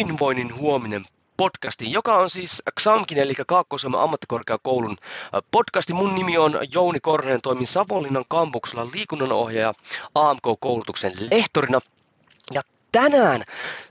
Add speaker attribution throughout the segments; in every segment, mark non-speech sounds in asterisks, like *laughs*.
Speaker 1: Hyvinvoinnin huominen podcastiin, joka on siis XAMKin eli kaakkois ammattikorkeakoulun podcasti. Mun nimi on Jouni Korhonen, toimin Savonlinnan kampuksella liikunnanohjaaja AMK-koulutuksen lehtorina. Ja tänään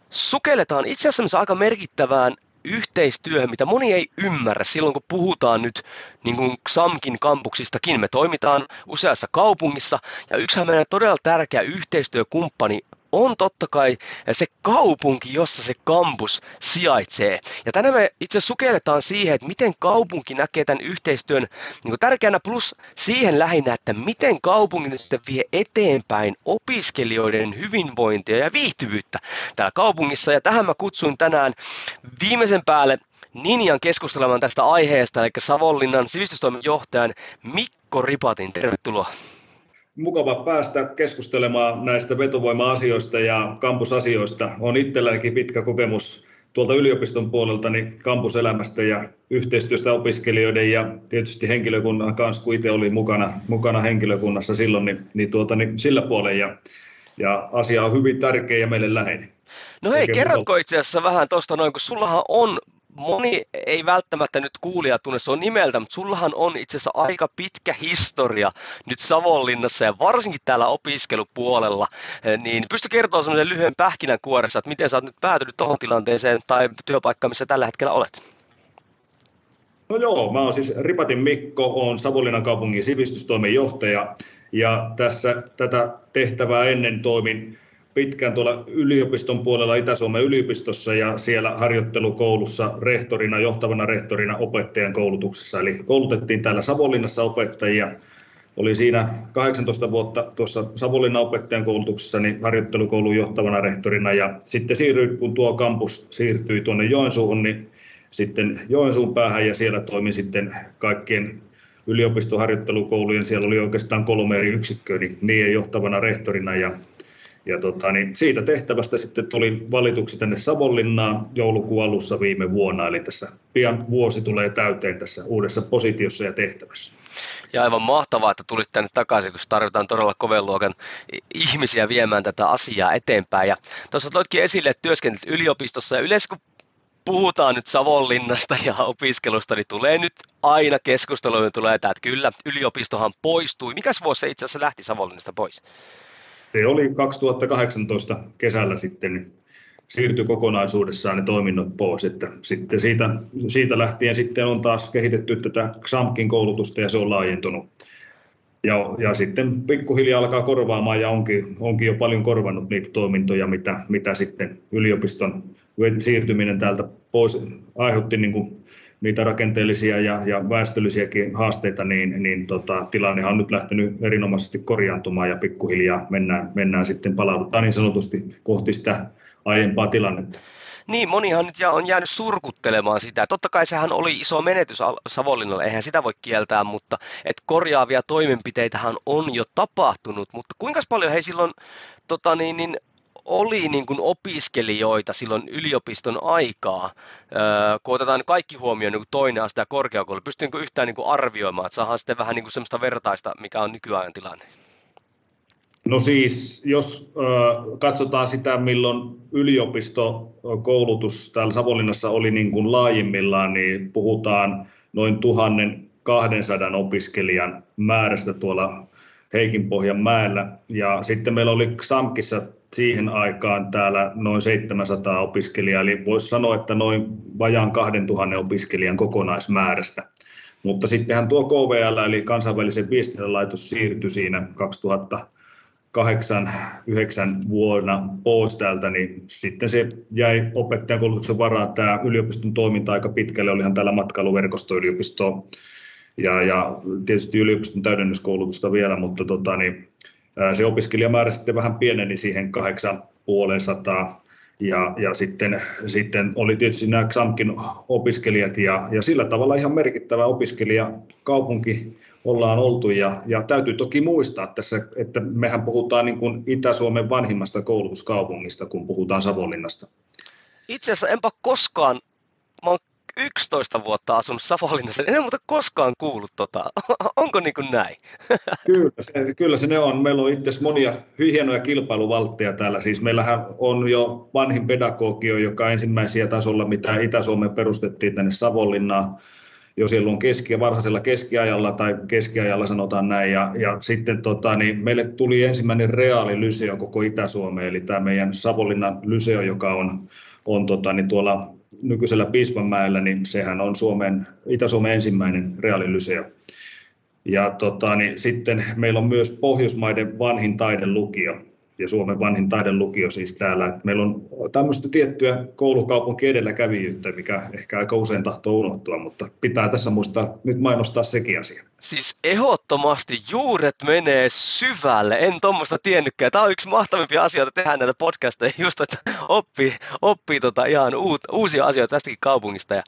Speaker 1: sukelletaan itse asiassa aika merkittävään yhteistyöhön, mitä moni ei ymmärrä silloin, kun puhutaan nyt niin kuin XAMKin kampuksistakin. Me toimitaan useassa kaupungissa ja yksihän meidän todella tärkeä yhteistyökumppani on totta kai se kaupunki, jossa se kampus sijaitsee. Ja tänään me itse sukelletaan siihen, että miten kaupunki näkee tämän yhteistyön niin tärkeänä, plus siihen lähinnä, että miten kaupunki sitten vie eteenpäin opiskelijoiden hyvinvointia ja viihtyvyyttä täällä kaupungissa. Ja tähän mä kutsun tänään viimeisen päälle Ninjan keskustelemaan tästä aiheesta, eli Savonlinnan sivistystoimen johtajan Mikko Ripatin. Tervetuloa
Speaker 2: mukava päästä keskustelemaan näistä vetovoima-asioista ja kampusasioista. On itsellänikin pitkä kokemus tuolta yliopiston puolelta niin kampuselämästä ja yhteistyöstä opiskelijoiden ja tietysti henkilökunnan kanssa, kun itse olin mukana, mukana henkilökunnassa silloin, niin, niin, tuota, niin sillä puolella ja, ja asia on hyvin tärkeä ja meille läheinen.
Speaker 1: No hei, kerrotko itse asiassa vähän tuosta noin, kun sullahan on moni ei välttämättä nyt kuulija tunne on nimeltä, mutta sullahan on itse asiassa aika pitkä historia nyt Savonlinnassa ja varsinkin täällä opiskelupuolella, eh, niin pysty kertomaan semmoisen lyhyen pähkinän kuoressa, että miten sä oot nyt päätynyt tuohon tilanteeseen tai työpaikkaan, missä tällä hetkellä olet?
Speaker 2: No joo, mä oon siis Ripatin Mikko, on Savonlinnan kaupungin sivistystoimen johtaja ja tässä tätä tehtävää ennen toimin pitkään tuolla yliopiston puolella Itä-Suomen yliopistossa ja siellä harjoittelukoulussa rehtorina, johtavana rehtorina opettajan koulutuksessa. Eli koulutettiin täällä Savonlinnassa opettajia. Oli siinä 18 vuotta tuossa Savonlinnan opettajan koulutuksessa niin harjoittelukoulun johtavana rehtorina ja sitten siirryin, kun tuo kampus siirtyi tuonne Joensuuhun, niin sitten Joensuun päähän ja siellä toimin sitten kaikkien yliopistoharjoittelukoulujen, siellä oli oikeastaan kolme eri yksikköä, niin niiden johtavana rehtorina ja ja tota, niin siitä tehtävästä sitten tuli valituksi tänne Savonlinnaan joulukuun alussa viime vuonna, eli tässä pian vuosi tulee täyteen tässä uudessa positiossa ja tehtävässä.
Speaker 1: Ja aivan mahtavaa, että tulit tänne takaisin, kun tarvitaan todella koven luokan ihmisiä viemään tätä asiaa eteenpäin. Ja tuossa toitkin esille, että työskentelet yliopistossa ja yleensä kun puhutaan nyt Savonlinnasta ja opiskelusta, niin tulee nyt aina keskusteluun tulee tämä, että kyllä, yliopistohan poistui. Mikäs vuosi se itse asiassa lähti Savonlinnasta pois?
Speaker 2: Se oli 2018 kesällä sitten siirtyi kokonaisuudessaan ne toiminnot pois. Että sitten siitä, siitä lähtien sitten on taas kehitetty tätä XAMKin koulutusta ja se on laajentunut. Ja, ja sitten pikkuhiljaa alkaa korvaamaan ja onkin, onkin jo paljon korvannut niitä toimintoja, mitä, mitä sitten yliopiston siirtyminen täältä pois aiheutti niin kuin niitä rakenteellisia ja, ja väestöllisiäkin haasteita, niin, niin tota, tilannehan on nyt lähtenyt erinomaisesti korjaantumaan ja pikkuhiljaa mennään, mennään sitten palautetaan niin sanotusti kohti sitä aiempaa tilannetta.
Speaker 1: Niin, monihan nyt on jäänyt surkuttelemaan sitä. Totta kai sehän oli iso menetys Savonlinnalle, eihän sitä voi kieltää, mutta et korjaavia toimenpiteitähän on jo tapahtunut. Mutta kuinka paljon he silloin tota niin, niin oli niin kuin opiskelijoita silloin yliopiston aikaa, kun otetaan kaikki huomioon niin kuin toinen aste ja korkeakoulu, pystyy niin yhtään niin kuin arvioimaan, että saadaan sitten vähän niin kuin semmoista vertaista, mikä on nykyajan tilanne?
Speaker 2: No siis, jos katsotaan sitä, milloin yliopistokoulutus täällä Savonlinnassa oli niin kuin laajimmillaan, niin puhutaan noin 1200 opiskelijan määrästä tuolla Heikinpohjan mäellä. Ja sitten meillä oli XAMKissa siihen aikaan täällä noin 700 opiskelijaa, eli voisi sanoa, että noin vajaan 2000 opiskelijan kokonaismäärästä. Mutta sittenhän tuo KVL, eli kansainvälisen viestintälaitos, siirtyi siinä 2008 9 vuonna pois täältä, niin sitten se jäi opettajakoulutuksen varaan. Tämä yliopiston toiminta aika pitkälle, olihan täällä matkailuverkostoyliopisto ja, ja tietysti yliopiston täydennyskoulutusta vielä, mutta tota, niin, se opiskelijamäärä sitten vähän pieneni siihen 8500 ja, ja sitten, sitten oli tietysti nämä XAMKin opiskelijat ja, ja sillä tavalla ihan merkittävä opiskelijakaupunki ollaan oltu. Ja, ja täytyy toki muistaa tässä, että mehän puhutaan niin kuin Itä-Suomen vanhimmasta koulutuskaupungista, kun puhutaan Savonlinnasta.
Speaker 1: Itse asiassa enpä koskaan, 11 vuotta asunut Savonlinnassa, en muuten koskaan kuullut tota. *laughs* Onko niin kuin näin? *laughs*
Speaker 2: Kyllä se, kyllä se ne on. Meillä on itse monia hienoja kilpailuvaltteja täällä. Siis meillähän on jo vanhin pedagogio, joka ensimmäisiä tasolla, mitä Itä-Suomeen perustettiin tänne Savonlinnaan jo silloin keski, varhaisella keskiajalla tai keskiajalla sanotaan näin. Ja, ja sitten tota, niin meille tuli ensimmäinen reaali lyseo koko Itä-Suomeen, eli tämä meidän Savonlinnan lyseo, joka on, on tota, niin tuolla nykyisellä Piispanmäellä, niin sehän on Suomen, Itä-Suomen ensimmäinen reaalilyseo. Ja tota, niin sitten meillä on myös Pohjoismaiden vanhin taidelukio, ja Suomen vanhin taidelukio siis täällä. Että meillä on tämmöistä tiettyä koulukaupunki edelläkävijyyttä, mikä ehkä aika usein tahtoo unohtua, mutta pitää tässä muistaa nyt mainostaa sekin asia.
Speaker 1: Siis ehdottomasti juuret menee syvälle, en tuommoista tiennytkään. Tämä on yksi mahtavimpia asioita tehdä näitä podcasteja, *laughs* just että oppii, oppii tota ihan uut, uusia asioita tästäkin kaupungista. Ja,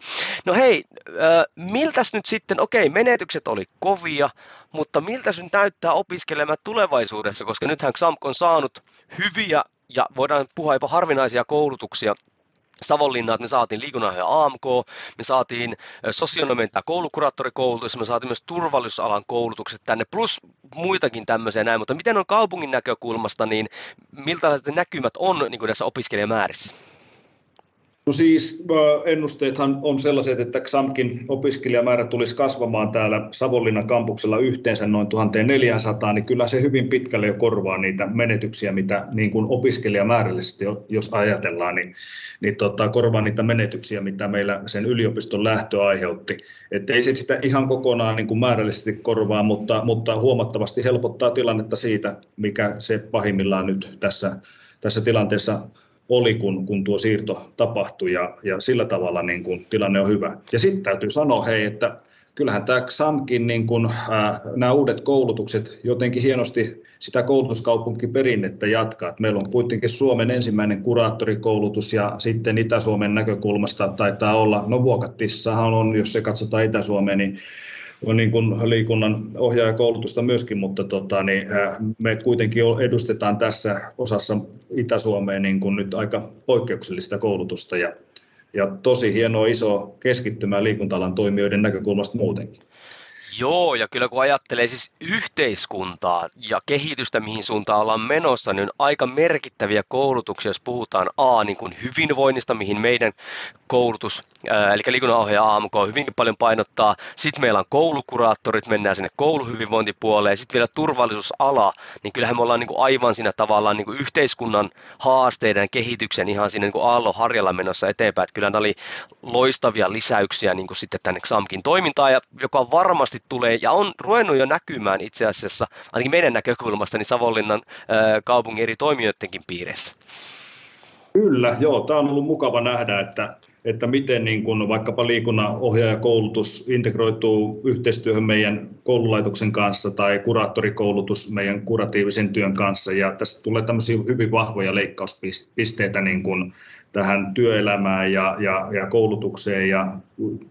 Speaker 1: no hei, äh, miltäs nyt sitten, okei, menetykset oli kovia, mutta miltä se näyttää opiskelemaan tulevaisuudessa, koska nythän XAMK on saanut hyviä ja voidaan puhua jopa harvinaisia koulutuksia. Savonlinna, että me saatiin liikunnanohjaaja AMK, me saatiin sosionomen tai koulukuraattorikoulutus, me saatiin myös turvallisuusalan koulutukset tänne, plus muitakin tämmöisiä näin, mutta miten on kaupungin näkökulmasta, niin miltä näkymät on niin kuin tässä opiskelijamäärissä?
Speaker 2: No siis ennusteethan on sellaiset, että XAMKin opiskelijamäärä tulisi kasvamaan täällä Savonlinnan kampuksella yhteensä noin 1400, niin kyllä se hyvin pitkälle jo korvaa niitä menetyksiä, mitä niin kuin opiskelijamäärällisesti, jos ajatellaan, niin, niin tota, korvaa niitä menetyksiä, mitä meillä sen yliopiston lähtö aiheutti. Että ei se sitä ihan kokonaan niin kuin määrällisesti korvaa, mutta, mutta huomattavasti helpottaa tilannetta siitä, mikä se pahimmillaan nyt tässä, tässä tilanteessa oli, kun, kun tuo siirto tapahtui ja, ja sillä tavalla niin kuin tilanne on hyvä. Ja sitten täytyy sanoa hei, että kyllähän tämä XAMKin niin kuin, ää, nämä uudet koulutukset jotenkin hienosti sitä koulutuskaupunkiperinnettä jatkaa. Et meillä on kuitenkin Suomen ensimmäinen kuraattorikoulutus ja sitten Itä-Suomen näkökulmasta taitaa olla, no Vuokattissahan on, jos se katsotaan Itä-Suomeen, niin on niin kuin liikunnan ohjaajakoulutusta myöskin, mutta tota, niin, me kuitenkin edustetaan tässä osassa Itä-Suomeen niin kuin nyt aika poikkeuksellista koulutusta ja, ja tosi hienoa iso keskittymä liikuntalan toimijoiden näkökulmasta muutenkin.
Speaker 1: Joo, ja kyllä kun ajattelee siis yhteiskuntaa ja kehitystä, mihin suuntaan ollaan menossa, niin on aika merkittäviä koulutuksia, jos puhutaan A, niin kuin hyvinvoinnista, mihin meidän koulutus, eli liikunnanohjaaja AMK hyvinkin paljon painottaa. Sitten meillä on koulukuraattorit, mennään sinne kouluhyvinvointipuoleen, sitten vielä turvallisuusala, niin kyllähän me ollaan niin kuin aivan siinä tavallaan niin kuin yhteiskunnan haasteiden kehityksen ihan siinä niin kuin aallon harjalla menossa eteenpäin. Että kyllä nämä oli loistavia lisäyksiä niin kuin sitten tänne XAMKin toimintaan, ja joka varmasti tulee ja on ruvennut jo näkymään itse asiassa, ainakin meidän näkökulmasta, niin Savonlinnan kaupungin eri toimijoidenkin piirissä.
Speaker 2: Kyllä, joo. Tämä on ollut mukava nähdä, että, että miten niin kun vaikkapa liikunnan ohjaajakoulutus integroituu yhteistyöhön meidän koululaitoksen kanssa tai kuraattorikoulutus meidän kuratiivisen työn kanssa. Ja tässä tulee tämmöisiä hyvin vahvoja leikkauspisteitä niin kun tähän työelämään ja, ja, ja koulutukseen ja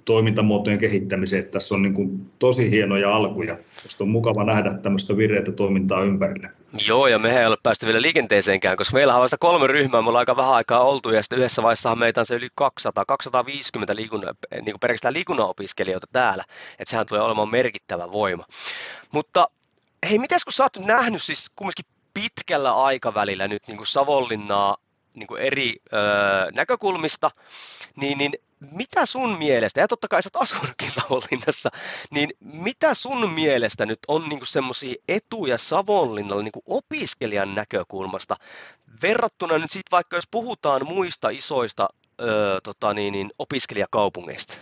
Speaker 2: toimintamuotojen kehittämiseen. Tässä on niin kuin tosi hienoja alkuja. Tästä on mukava nähdä tämmöistä vireitä toimintaa ympärille.
Speaker 1: Joo, ja mehän ei ole päästy vielä liikenteeseenkään, koska meillä on vasta kolme ryhmää, me ollaan aika vähän aikaa oltu, ja sitten yhdessä vaiheessa meitä on se yli 200, 250 liikunnan, niin kuin pelkästään liikunnan opiskelijoita täällä, että sehän tulee olemaan merkittävä voima. Mutta hei, miten kun sä oot nähnyt siis kumminkin pitkällä aikavälillä nyt niin kuin Savonlinnaa niin kuin eri öö, näkökulmista, niin, niin mitä sun mielestä, ja totta kai sä asunutkin *laughs* Savonlinnassa, niin mitä sun mielestä nyt on niin semmoisia etuja Savonlinnalla niin opiskelijan näkökulmasta verrattuna nyt sitten vaikka jos puhutaan muista isoista öö, tota niin, niin, opiskelijakaupungeista?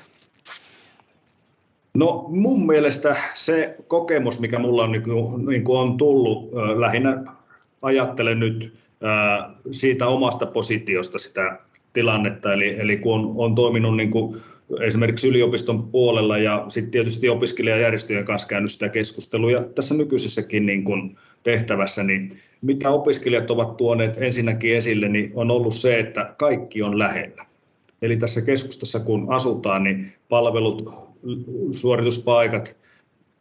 Speaker 2: No mun mielestä se kokemus, mikä mulla on, niin kuin, niin kuin on tullut, lähinnä ajattelen nyt siitä omasta positiosta sitä tilannetta. Eli, eli kun on, on toiminut niin kuin esimerkiksi yliopiston puolella ja sitten tietysti opiskelijajärjestöjen kanssa käynyt sitä keskustelua. Ja tässä nykyisessäkin niin kuin tehtävässä, niin mitä opiskelijat ovat tuoneet ensinnäkin esille, niin on ollut se, että kaikki on lähellä. Eli tässä keskustassa kun asutaan, niin palvelut, suorituspaikat,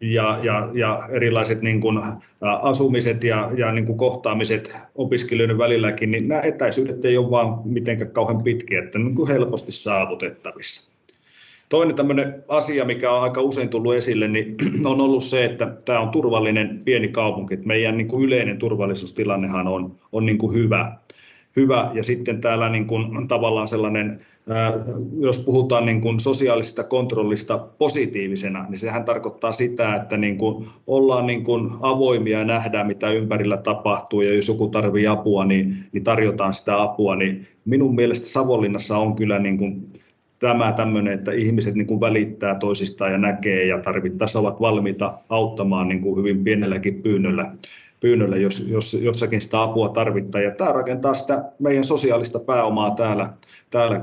Speaker 2: ja, ja, ja erilaiset niin kuin, asumiset ja, ja niin kuin kohtaamiset opiskelijoiden välilläkin, niin nämä etäisyydet ei ole vaan mitenkään kauhean pitkiä, että niin kuin helposti saavutettavissa. Toinen tämmöinen asia, mikä on aika usein tullut esille, niin *clears throat* on ollut se, että tämä on turvallinen pieni kaupunki. Meidän niin kuin yleinen turvallisuustilannehan on, on niin kuin hyvä hyvä. Ja sitten täällä niin kuin, tavallaan sellainen, jos puhutaan niin kuin sosiaalisesta kontrollista positiivisena, niin sehän tarkoittaa sitä, että niin kuin ollaan niin kuin avoimia ja nähdään, mitä ympärillä tapahtuu, ja jos joku tarvitsee apua, niin, niin tarjotaan sitä apua. Niin minun mielestä Savonlinnassa on kyllä niin kuin tämä tämmöinen, että ihmiset niin kuin välittää toisistaan ja näkee ja tarvittaessa ovat valmiita auttamaan niin kuin hyvin pienelläkin pyynnöllä pyynnölle, jos, jos jossakin sitä apua tarvittaa. Ja tämä rakentaa sitä meidän sosiaalista pääomaa täällä, täällä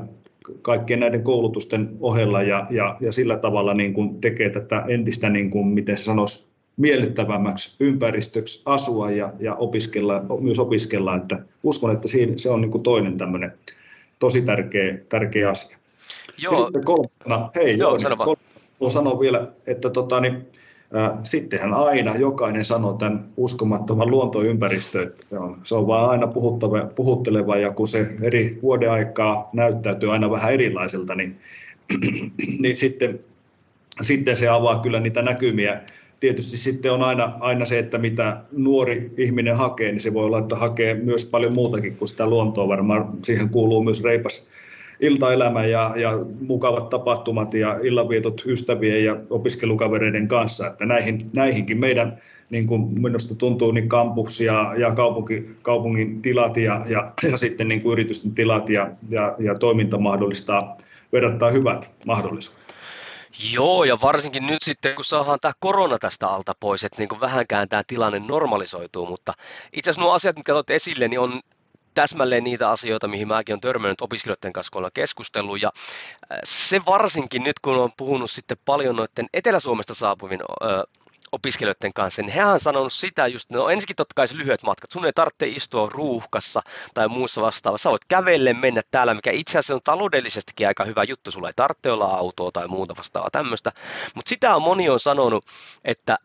Speaker 2: kaikkien näiden koulutusten ohella ja, ja, ja sillä tavalla niin kuin tekee tätä entistä, niin kuin, miten sanoisi, miellyttävämmäksi ympäristöksi asua ja, ja opiskella, myös opiskella. Että uskon, että siinä, se on niin kuin toinen tämmöinen tosi tärkeä, tärkeä asia. Joo. Ja sitten kolmana, hei, joo, joo, niin, kolmana, vielä, että tota, niin, Sittenhän aina jokainen sanoo tämän uskomattoman luontoympäristö, että se on, se on vaan aina puhutteleva, puhutteleva ja kun se eri vuoden aikaa näyttäytyy aina vähän erilaiselta, niin, *clears throat* niin sitten, sitten se avaa kyllä niitä näkymiä. Tietysti sitten on aina, aina se, että mitä nuori ihminen hakee, niin se voi olla, että hakee myös paljon muutakin kuin sitä luontoa. Varmaan siihen kuuluu myös reipas iltaelämä ja, ja mukavat tapahtumat ja illanvietot ystävien ja opiskelukavereiden kanssa. Että näihin, näihinkin meidän niin kuin minusta tuntuu, niin kampus ja, ja kaupunki, kaupungin tilat ja, ja, ja sitten niin kuin yritysten tilat ja, ja, ja toiminta mahdollistaa verrattain hyvät mahdollisuudet.
Speaker 1: Joo, ja varsinkin nyt sitten, kun saadaan tämä korona tästä alta pois, että niin kuin vähänkään tämä tilanne normalisoituu, mutta itse asiassa nuo asiat, mitkä olet esille, niin on täsmälleen niitä asioita, mihin mäkin olen törmännyt opiskelijoiden kanssa, kun keskustellut. Ja äh, se varsinkin nyt, kun olen puhunut sitten paljon noiden Etelä-Suomesta saapuvin opiskelijoiden kanssa, niin hehän on sanonut sitä just, no ensinnäkin totta kai se lyhyet matkat, sun ei tarvitse istua ruuhkassa tai muussa vastaavassa, sä voit kävelle mennä täällä, mikä itse asiassa on taloudellisestikin aika hyvä juttu, sulla ei tarvitse olla autoa tai muuta vastaavaa tämmöistä, mutta sitä on moni on sanonut, että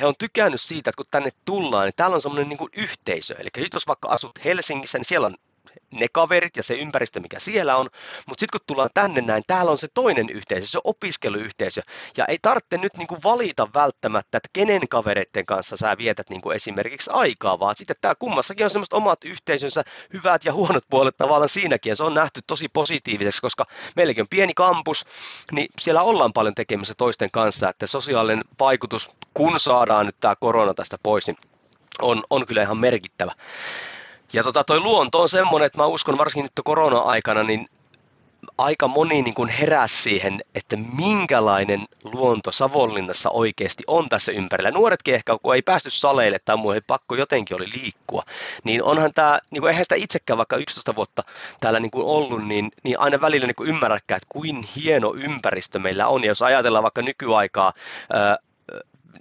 Speaker 1: he on tykännyt siitä, että kun tänne tullaan, niin täällä on semmoinen niin yhteisö. Eli jos vaikka asut Helsingissä, niin siellä on ne kaverit ja se ympäristö, mikä siellä on. Mutta sitten kun tullaan tänne näin, täällä on se toinen yhteisö, se opiskeluyhteisö. Ja ei tarvitse nyt niinku valita välttämättä, että kenen kavereiden kanssa sä vietät niinku esimerkiksi aikaa, vaan sitten tämä kummassakin on semmoiset omat yhteisönsä hyvät ja huonot puolet tavallaan siinäkin. Ja se on nähty tosi positiiviseksi, koska meilläkin on pieni kampus, niin siellä ollaan paljon tekemisissä toisten kanssa, että sosiaalinen vaikutus, kun saadaan nyt tämä korona tästä pois, niin on, on kyllä ihan merkittävä. Ja tota, toi luonto on semmoinen, että mä uskon varsinkin nyt korona-aikana, niin aika moni niin kuin heräsi siihen, että minkälainen luonto Savonlinnassa oikeasti on tässä ympärillä. Nuoretkin ehkä, kun ei päästy saleille tai muu, pakko jotenkin oli liikkua, niin onhan tämä, niin kuin eihän sitä itsekään vaikka 11 vuotta täällä niin kuin ollut, niin, niin aina välillä niin kuin ymmärräkään, että kuin hieno ympäristö meillä on. Ja jos ajatellaan vaikka nykyaikaa,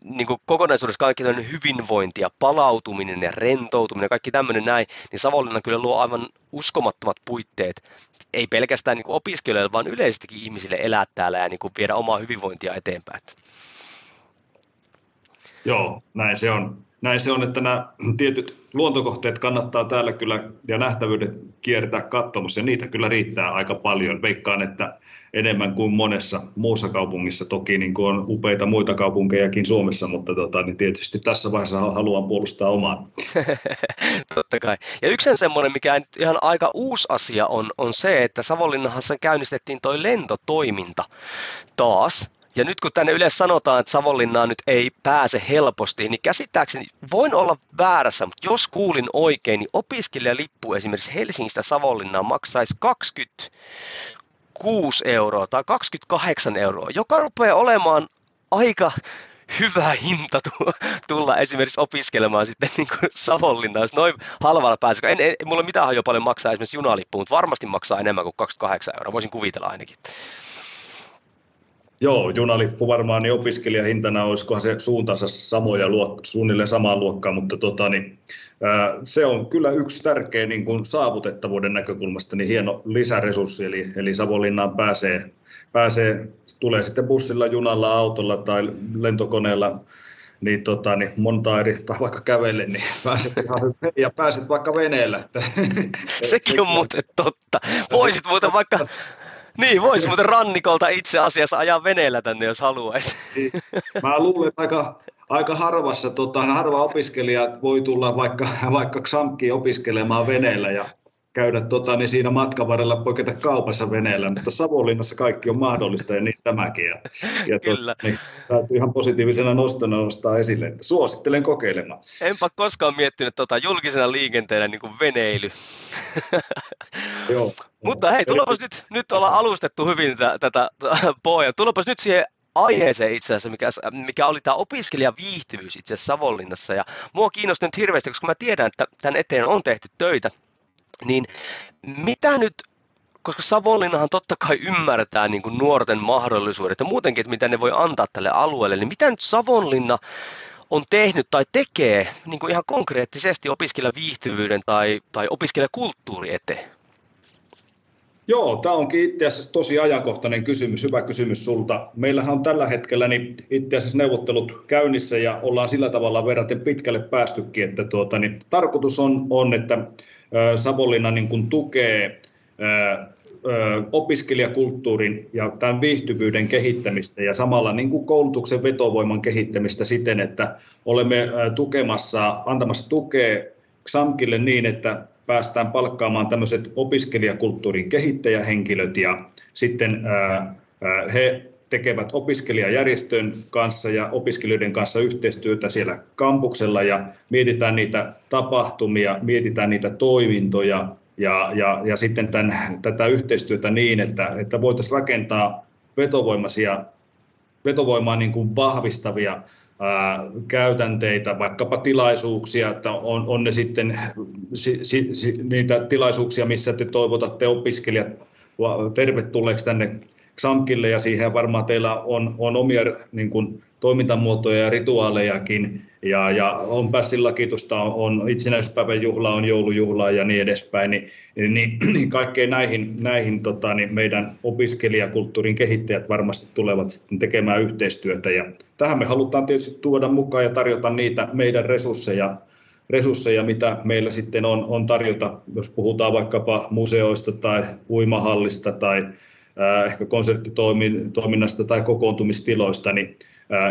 Speaker 1: niin kuin kokonaisuudessa kaikki tämmöinen hyvinvointi ja palautuminen ja rentoutuminen ja kaikki tämmöinen näin, niin Savonlinna kyllä luo aivan uskomattomat puitteet, ei pelkästään niin kuin opiskelijoille, vaan yleisestikin ihmisille elää täällä ja niin kuin viedä omaa hyvinvointia eteenpäin.
Speaker 2: Joo, näin se on näin se on, että nämä tietyt luontokohteet kannattaa täällä kyllä ja nähtävyydet kiertää katsomassa ja niitä kyllä riittää aika paljon. Veikkaan, että enemmän kuin monessa muussa kaupungissa. Toki niin kuin on upeita muita kaupunkejakin Suomessa, mutta tota, niin tietysti tässä vaiheessa haluan puolustaa omaa. *laughs*
Speaker 1: Totta kai. Ja yksi semmoinen, mikä ihan aika uusi asia on, on se, että Savonlinnassa käynnistettiin toi lentotoiminta taas. Ja nyt kun tänne yleensä sanotaan, että Savonlinnaan nyt ei pääse helposti, niin käsittääkseni voin olla väärässä, mutta jos kuulin oikein, niin opiskelijalippu esimerkiksi Helsingistä Savonlinnaan maksaisi 26 euroa tai 28 euroa, joka rupeaa olemaan aika hyvä hinta tulla esimerkiksi opiskelemaan sitten niin kuin Savonlinnaan, jos noin halvalla pääsee. En, en, mulla mitään hajoa paljon maksaa esimerkiksi junalippu, mutta varmasti maksaa enemmän kuin 28 euroa, voisin kuvitella ainakin.
Speaker 2: Joo, junalippu varmaan niin opiskelijahintana olisikohan se suuntaansa samoja luok- suunnilleen samaa luokkaa, mutta tota, niin, ää, se on kyllä yksi tärkeä niin kuin saavutettavuuden näkökulmasta niin hieno lisäresurssi, eli, eli Savonlinnaan pääsee, pääsee, tulee sitten bussilla, junalla, autolla tai lentokoneella niin, tota, niin monta eri, tai vaikka kävelle, niin pääset ihan hyvin, ja pääset vaikka veneellä.
Speaker 1: Sekin on muuten totta. Voisit muuten vaikka, niin, voisi muuten rannikolta itse asiassa ajaa veneellä tänne, jos haluaisi. Niin.
Speaker 2: Mä luulen, että aika, aika harvassa, tota, harva opiskelija voi tulla vaikka, vaikka Xamkiin opiskelemaan veneellä ja käydä tota, niin siinä matkan varrella poiketa kaupassa veneellä, mutta Savonlinnassa kaikki on mahdollista ja niin tämäkin. Ja, ja
Speaker 1: Kyllä. Tot, niin,
Speaker 2: täytyy ihan positiivisena nostona nostaa esille, että suosittelen kokeilemaan.
Speaker 1: Enpä koskaan miettinyt tota, julkisena liikenteenä niin kuin veneily. Joo. mutta hei, tulepas nyt, nyt ollaan alustettu hyvin tätä, tätä pohjaa. Tulepas nyt siihen aiheeseen itse asiassa, mikä, mikä oli tämä opiskelijaviihtyvyys itse asiassa Savonlinnassa. Ja mua kiinnosti nyt hirveästi, koska mä tiedän, että tämän eteen on tehty töitä niin mitä nyt, koska Savonlinnahan totta kai ymmärtää niin kuin nuorten mahdollisuudet ja muutenkin, että mitä ne voi antaa tälle alueelle, niin mitä nyt Savonlinna on tehnyt tai tekee niin kuin ihan konkreettisesti opiskelijaviihtyvyyden tai, tai opiskelijakulttuuri eteen?
Speaker 2: Joo, tämä onkin itse asiassa tosi ajankohtainen kysymys, hyvä kysymys sulta. Meillähän on tällä hetkellä niin itse asiassa neuvottelut käynnissä ja ollaan sillä tavalla verraten pitkälle päästykin, että tuota, niin tarkoitus on, on että Savonlinna niin kuin tukee opiskelijakulttuurin ja tämän viihtyvyyden kehittämistä ja samalla niin kuin koulutuksen vetovoiman kehittämistä siten, että olemme tukemassa, antamassa tukea XAMKille niin, että päästään palkkaamaan tämmöiset opiskelijakulttuurin kehittäjähenkilöt ja sitten he tekevät opiskelijajärjestön kanssa ja opiskelijoiden kanssa yhteistyötä siellä kampuksella ja mietitään niitä tapahtumia, mietitään niitä toimintoja ja, ja, ja sitten tämän, tätä yhteistyötä niin, että, että voitaisiin rakentaa vetovoimaisia, vetovoimaa niin kuin vahvistavia käytänteitä, vaikkapa tilaisuuksia, että on, on ne sitten si, si, si, niitä tilaisuuksia, missä te toivotatte opiskelijat tervetulleeksi tänne XAMKille ja siihen varmaan teillä on, on omia niin kuin, toimintamuotoja ja rituaalejakin. Ja, ja on pässilakitusta, on itsenäisyyspäivän juhla, on joulujuhla ja niin edespäin. Niin, niin, niin kaikkeen näihin, näihin tota, niin meidän opiskelijakulttuurin kehittäjät varmasti tulevat sitten tekemään yhteistyötä. Ja tähän me halutaan tietysti tuoda mukaan ja tarjota niitä meidän resursseja, resursseja, mitä meillä sitten on, on tarjota, jos puhutaan vaikkapa museoista tai uimahallista tai ehkä konserttitoiminnasta tai kokoontumistiloista, niin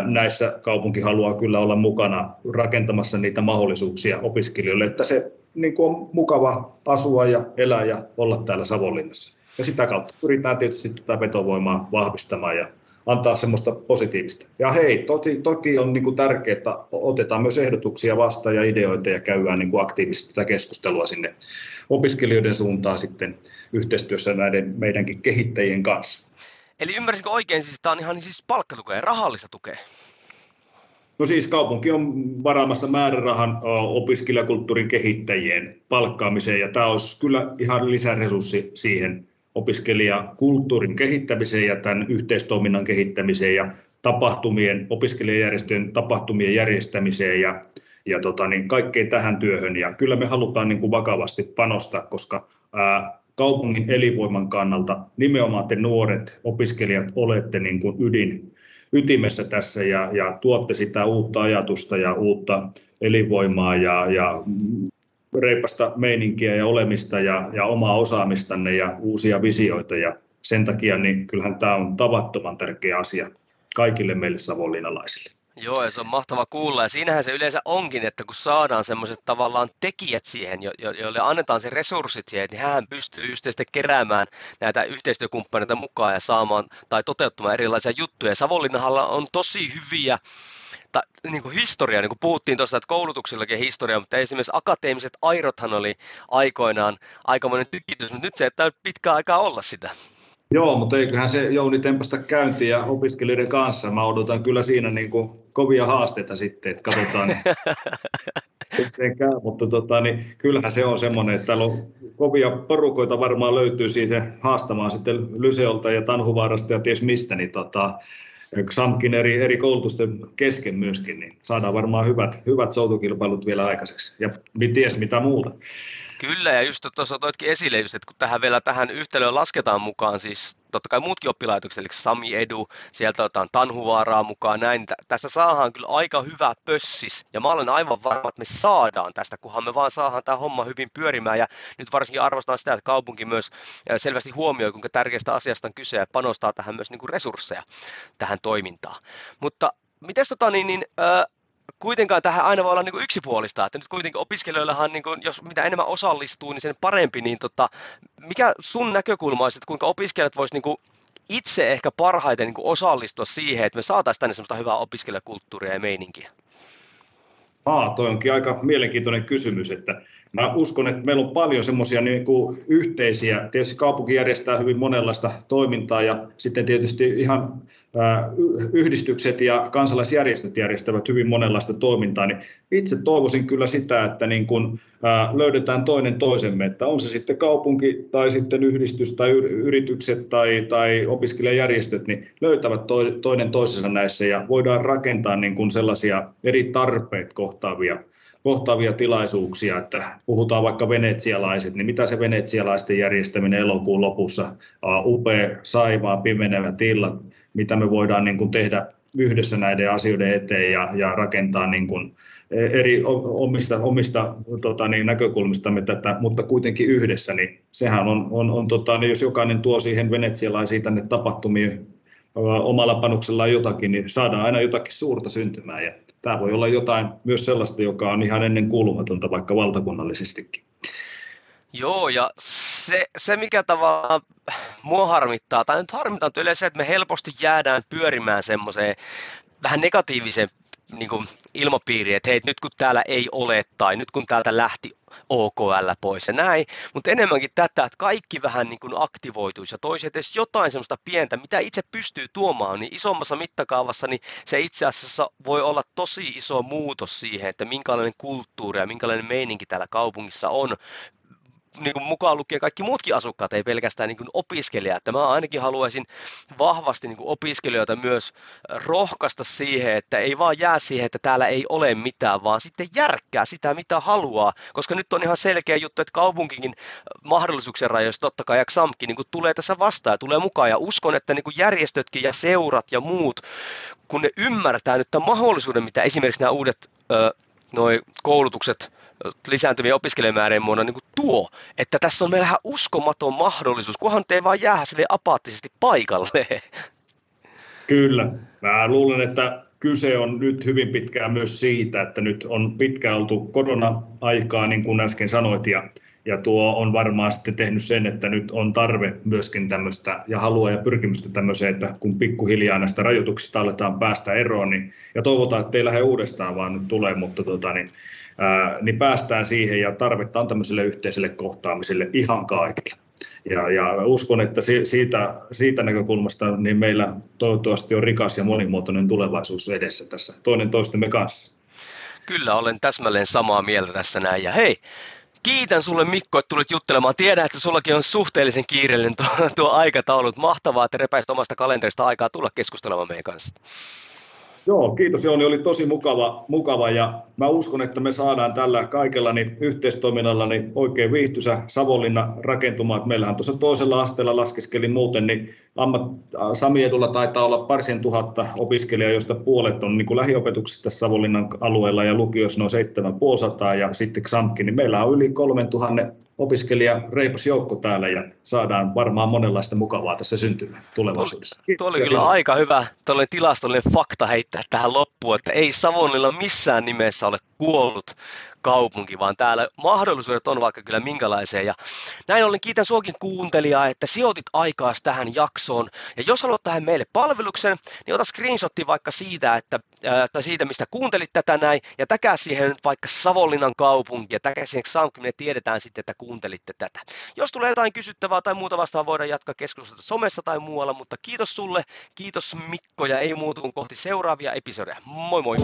Speaker 2: näissä kaupunki haluaa kyllä olla mukana rakentamassa niitä mahdollisuuksia opiskelijoille, että se niin kuin on mukava asua ja elää ja olla täällä Savonlinnassa. Ja sitä kautta pyritään tietysti tätä vetovoimaa vahvistamaan ja antaa semmoista positiivista. Ja hei, toki, toki on niin kuin tärkeää, että otetaan myös ehdotuksia vastaan ja ideoita ja käydään niin kuin aktiivisesti tätä keskustelua sinne opiskelijoiden suuntaan sitten yhteistyössä näiden meidänkin kehittäjien kanssa.
Speaker 1: Eli ymmärsinkö oikein, siis tämä on ihan siis palkkatukea, rahallista tukea?
Speaker 2: No siis kaupunki on varaamassa määrärahan opiskelijakulttuurin kehittäjien palkkaamiseen ja tämä olisi kyllä ihan lisäresurssi siihen opiskelijakulttuurin kehittämiseen ja tämän yhteistoiminnan kehittämiseen ja tapahtumien, opiskelijajärjestöjen tapahtumien järjestämiseen ja, ja tota, niin kaikkeen tähän työhön. Ja kyllä me halutaan niin kuin vakavasti panostaa, koska ää, kaupungin elinvoiman kannalta nimenomaan te nuoret opiskelijat olette niin kuin ydin, ytimessä tässä ja, ja tuotte sitä uutta ajatusta ja uutta elinvoimaa ja, ja reipasta meininkiä ja olemista ja, ja omaa osaamistanne ja uusia visioita ja sen takia niin kyllähän tämä on tavattoman tärkeä asia kaikille meille savonlinnalaisille.
Speaker 1: Joo, ja se on mahtava kuulla. Ja siinähän se yleensä onkin, että kun saadaan semmoiset tavallaan tekijät siihen, jo, jo, joille annetaan se resurssit siihen, niin hän pystyy just keräämään näitä yhteistyökumppaneita mukaan ja saamaan tai toteuttamaan erilaisia juttuja. Savonlinnahalla on tosi hyviä ta, niin kuin historia, niin kuin puhuttiin tuossa, että koulutuksillakin historia, mutta esimerkiksi akateemiset airothan oli aikoinaan aikamoinen tykitys, mutta nyt se ei pitkään aikaa olla sitä.
Speaker 2: Joo, mutta eiköhän se Jouni tempasta käyntiin ja opiskelijoiden kanssa. Mä odotan kyllä siinä niin kuin kovia haasteita sitten, että katsotaan niin, *laughs* käy, mutta tota, niin kyllähän se on semmoinen, että täällä on kovia porukoita varmaan löytyy siitä haastamaan sitten Lyseolta ja Tanhuvaarasta ja ties mistä, niin tota, XAMKin eri, eri koulutusten kesken myöskin, niin saadaan varmaan hyvät, hyvät soutukilpailut vielä aikaiseksi ja ties mitä muuta.
Speaker 1: Kyllä, ja just tuossa toitkin esille, just, että kun tähän vielä tähän yhtälöön lasketaan mukaan, siis totta kai muutkin oppilaitokset, eli Sami Edu, sieltä otetaan Tanhuvaaraa mukaan, näin, tässä saadaan kyllä aika hyvä pössis, ja mä olen aivan varma, että me saadaan tästä, kunhan me vaan saadaan tämä homma hyvin pyörimään, ja nyt varsinkin arvostan sitä, että kaupunki myös selvästi huomioi, kuinka tärkeästä asiasta on kyse, ja panostaa tähän myös niin kuin resursseja tähän toimintaan. Mutta miten tota niin, niin äh, kuitenkaan tähän aina voi olla niin yksipuolista, että nyt kuitenkin opiskelijoillahan, niin kuin, jos mitä enemmän osallistuu, niin sen parempi, niin tota, mikä sun näkökulma olisi, että kuinka opiskelijat voisivat niin itse ehkä parhaiten niin osallistua siihen, että me saataisiin tänne sellaista hyvää opiskelijakulttuuria ja meininkiä?
Speaker 2: Aa, toi onkin aika mielenkiintoinen kysymys, että mä uskon, että meillä on paljon semmoisia niin yhteisiä, tietysti kaupunki järjestää hyvin monenlaista toimintaa ja sitten tietysti ihan yhdistykset ja kansalaisjärjestöt järjestävät hyvin monenlaista toimintaa, niin itse toivoisin kyllä sitä, että niin kun, löydetään toinen toisemme, että on se sitten kaupunki tai sitten yhdistys tai yritykset tai, tai opiskelijajärjestöt, niin löytävät toinen toisensa näissä ja voidaan rakentaa niin kun sellaisia eri tarpeet kohtaavia kohtaavia tilaisuuksia, että puhutaan vaikka venetsialaiset, niin mitä se venetsialaisten järjestäminen elokuun lopussa, upea saimaa, pimenevät illat, mitä me voidaan niin kuin tehdä yhdessä näiden asioiden eteen ja, ja rakentaa niin kuin eri omista, omista tota, niin, näkökulmistamme tätä, mutta kuitenkin yhdessä, niin sehän on, on, on tota, niin jos jokainen tuo siihen venetsialaisiin tänne tapahtumiin omalla panoksellaan jotakin, niin saadaan aina jotakin suurta syntymään. Ja tämä voi olla jotain myös sellaista, joka on ihan ennen kuulumatonta vaikka valtakunnallisestikin.
Speaker 1: Joo, ja se, se mikä tavallaan mua harmittaa, tai nyt harmittaa yleensä että me helposti jäädään pyörimään semmoiseen vähän negatiiviseen niin kuin ilmapiiriin, että hei, nyt kun täällä ei ole, tai nyt kun täältä lähti OKL pois ja näin, mutta enemmänkin tätä, että kaikki vähän niin kuin aktivoituisi ja toisi edes jotain semmoista pientä, mitä itse pystyy tuomaan, niin isommassa mittakaavassa niin se itse asiassa voi olla tosi iso muutos siihen, että minkälainen kulttuuri ja minkälainen meininki täällä kaupungissa on niin kuin mukaan lukien kaikki muutkin asukkaat, ei pelkästään niin kuin opiskelijat. Että mä ainakin haluaisin vahvasti niin kuin opiskelijoita myös rohkaista siihen, että ei vaan jää siihen, että täällä ei ole mitään, vaan sitten järkkää sitä, mitä haluaa. Koska nyt on ihan selkeä juttu, että kaupunkikin mahdollisuuksien rajoissa totta kai ja XAMkin niin kuin tulee tässä vastaan ja tulee mukaan. Ja uskon, että niin kuin järjestötkin ja seurat ja muut, kun ne ymmärtää nyt tämän mahdollisuuden, mitä esimerkiksi nämä uudet noi koulutukset lisääntyvien opiskelijamäärien muona niin tuo, että tässä on meillä ihan uskomaton mahdollisuus, kunhan te ei vaan jää sille apaattisesti paikalle.
Speaker 2: Kyllä. Mä luulen, että kyse on nyt hyvin pitkään myös siitä, että nyt on pitkään oltu korona-aikaa, niin kuin äsken sanoit, ja, ja tuo on varmaan sitten tehnyt sen, että nyt on tarve myöskin tämmöistä ja halua ja pyrkimystä tämmöiseen, että kun pikkuhiljaa näistä rajoituksista aletaan päästä eroon, niin, ja toivotaan, että ei lähde uudestaan vaan nyt tulee, mutta tota, niin, niin päästään siihen ja tarvetta on tämmöiselle yhteiselle kohtaamiselle ihan kaikille. Ja, ja uskon, että siitä, siitä näkökulmasta niin meillä toivottavasti on rikas ja monimuotoinen tulevaisuus edessä tässä toinen toistemme kanssa.
Speaker 1: Kyllä, olen täsmälleen samaa mieltä tässä näin. Ja hei, kiitän sulle Mikko, että tulit juttelemaan. Tiedän, että sullakin on suhteellisen kiireellinen tuo, tuo aikataulu. Mahtavaa, että repäisit omasta kalenterista aikaa tulla keskustelemaan meidän kanssa.
Speaker 2: Joo, kiitos Jouni, oli tosi mukava, mukava ja mä uskon, että me saadaan tällä kaikella niin yhteistoiminnalla niin oikein viihtysä Savonlinna rakentumaan. Meillähän tuossa toisella asteella laskeskeli muuten, niin ammat, Sami Edulla taitaa olla parisen tuhatta opiskelijaa, joista puolet on niin kuin lähiopetuksesta Savonlinnan alueella ja lukiossa noin 7500 ja sitten XAMKin, niin meillä on yli 3000 opiskelija reipas joukko täällä ja saadaan varmaan monenlaista mukavaa tässä syntymään tulevaisuudessa.
Speaker 1: Tuo oli kyllä aika hyvä tilastollinen fakta heittää tähän loppuun, että ei Savonilla missään nimessä ole kuollut kaupunki, vaan täällä mahdollisuudet on vaikka kyllä minkälaisia. Ja näin ollen kiitän suokin kuuntelijaa, että sijoitit aikaa tähän jaksoon. Ja jos haluat tähän meille palveluksen, niin ota screenshotti vaikka siitä, että, ää, tai siitä, mistä kuuntelit tätä näin, ja täkää siihen nyt vaikka Savonlinnan kaupunki, ja täkää siihen Xamkin, me tiedetään sitten, että kuuntelitte tätä. Jos tulee jotain kysyttävää tai muuta vastaan, voidaan jatkaa keskustelua somessa tai muualla, mutta kiitos sulle, kiitos Mikko, ja ei muuta kuin kohti seuraavia episodeja. Moi moi!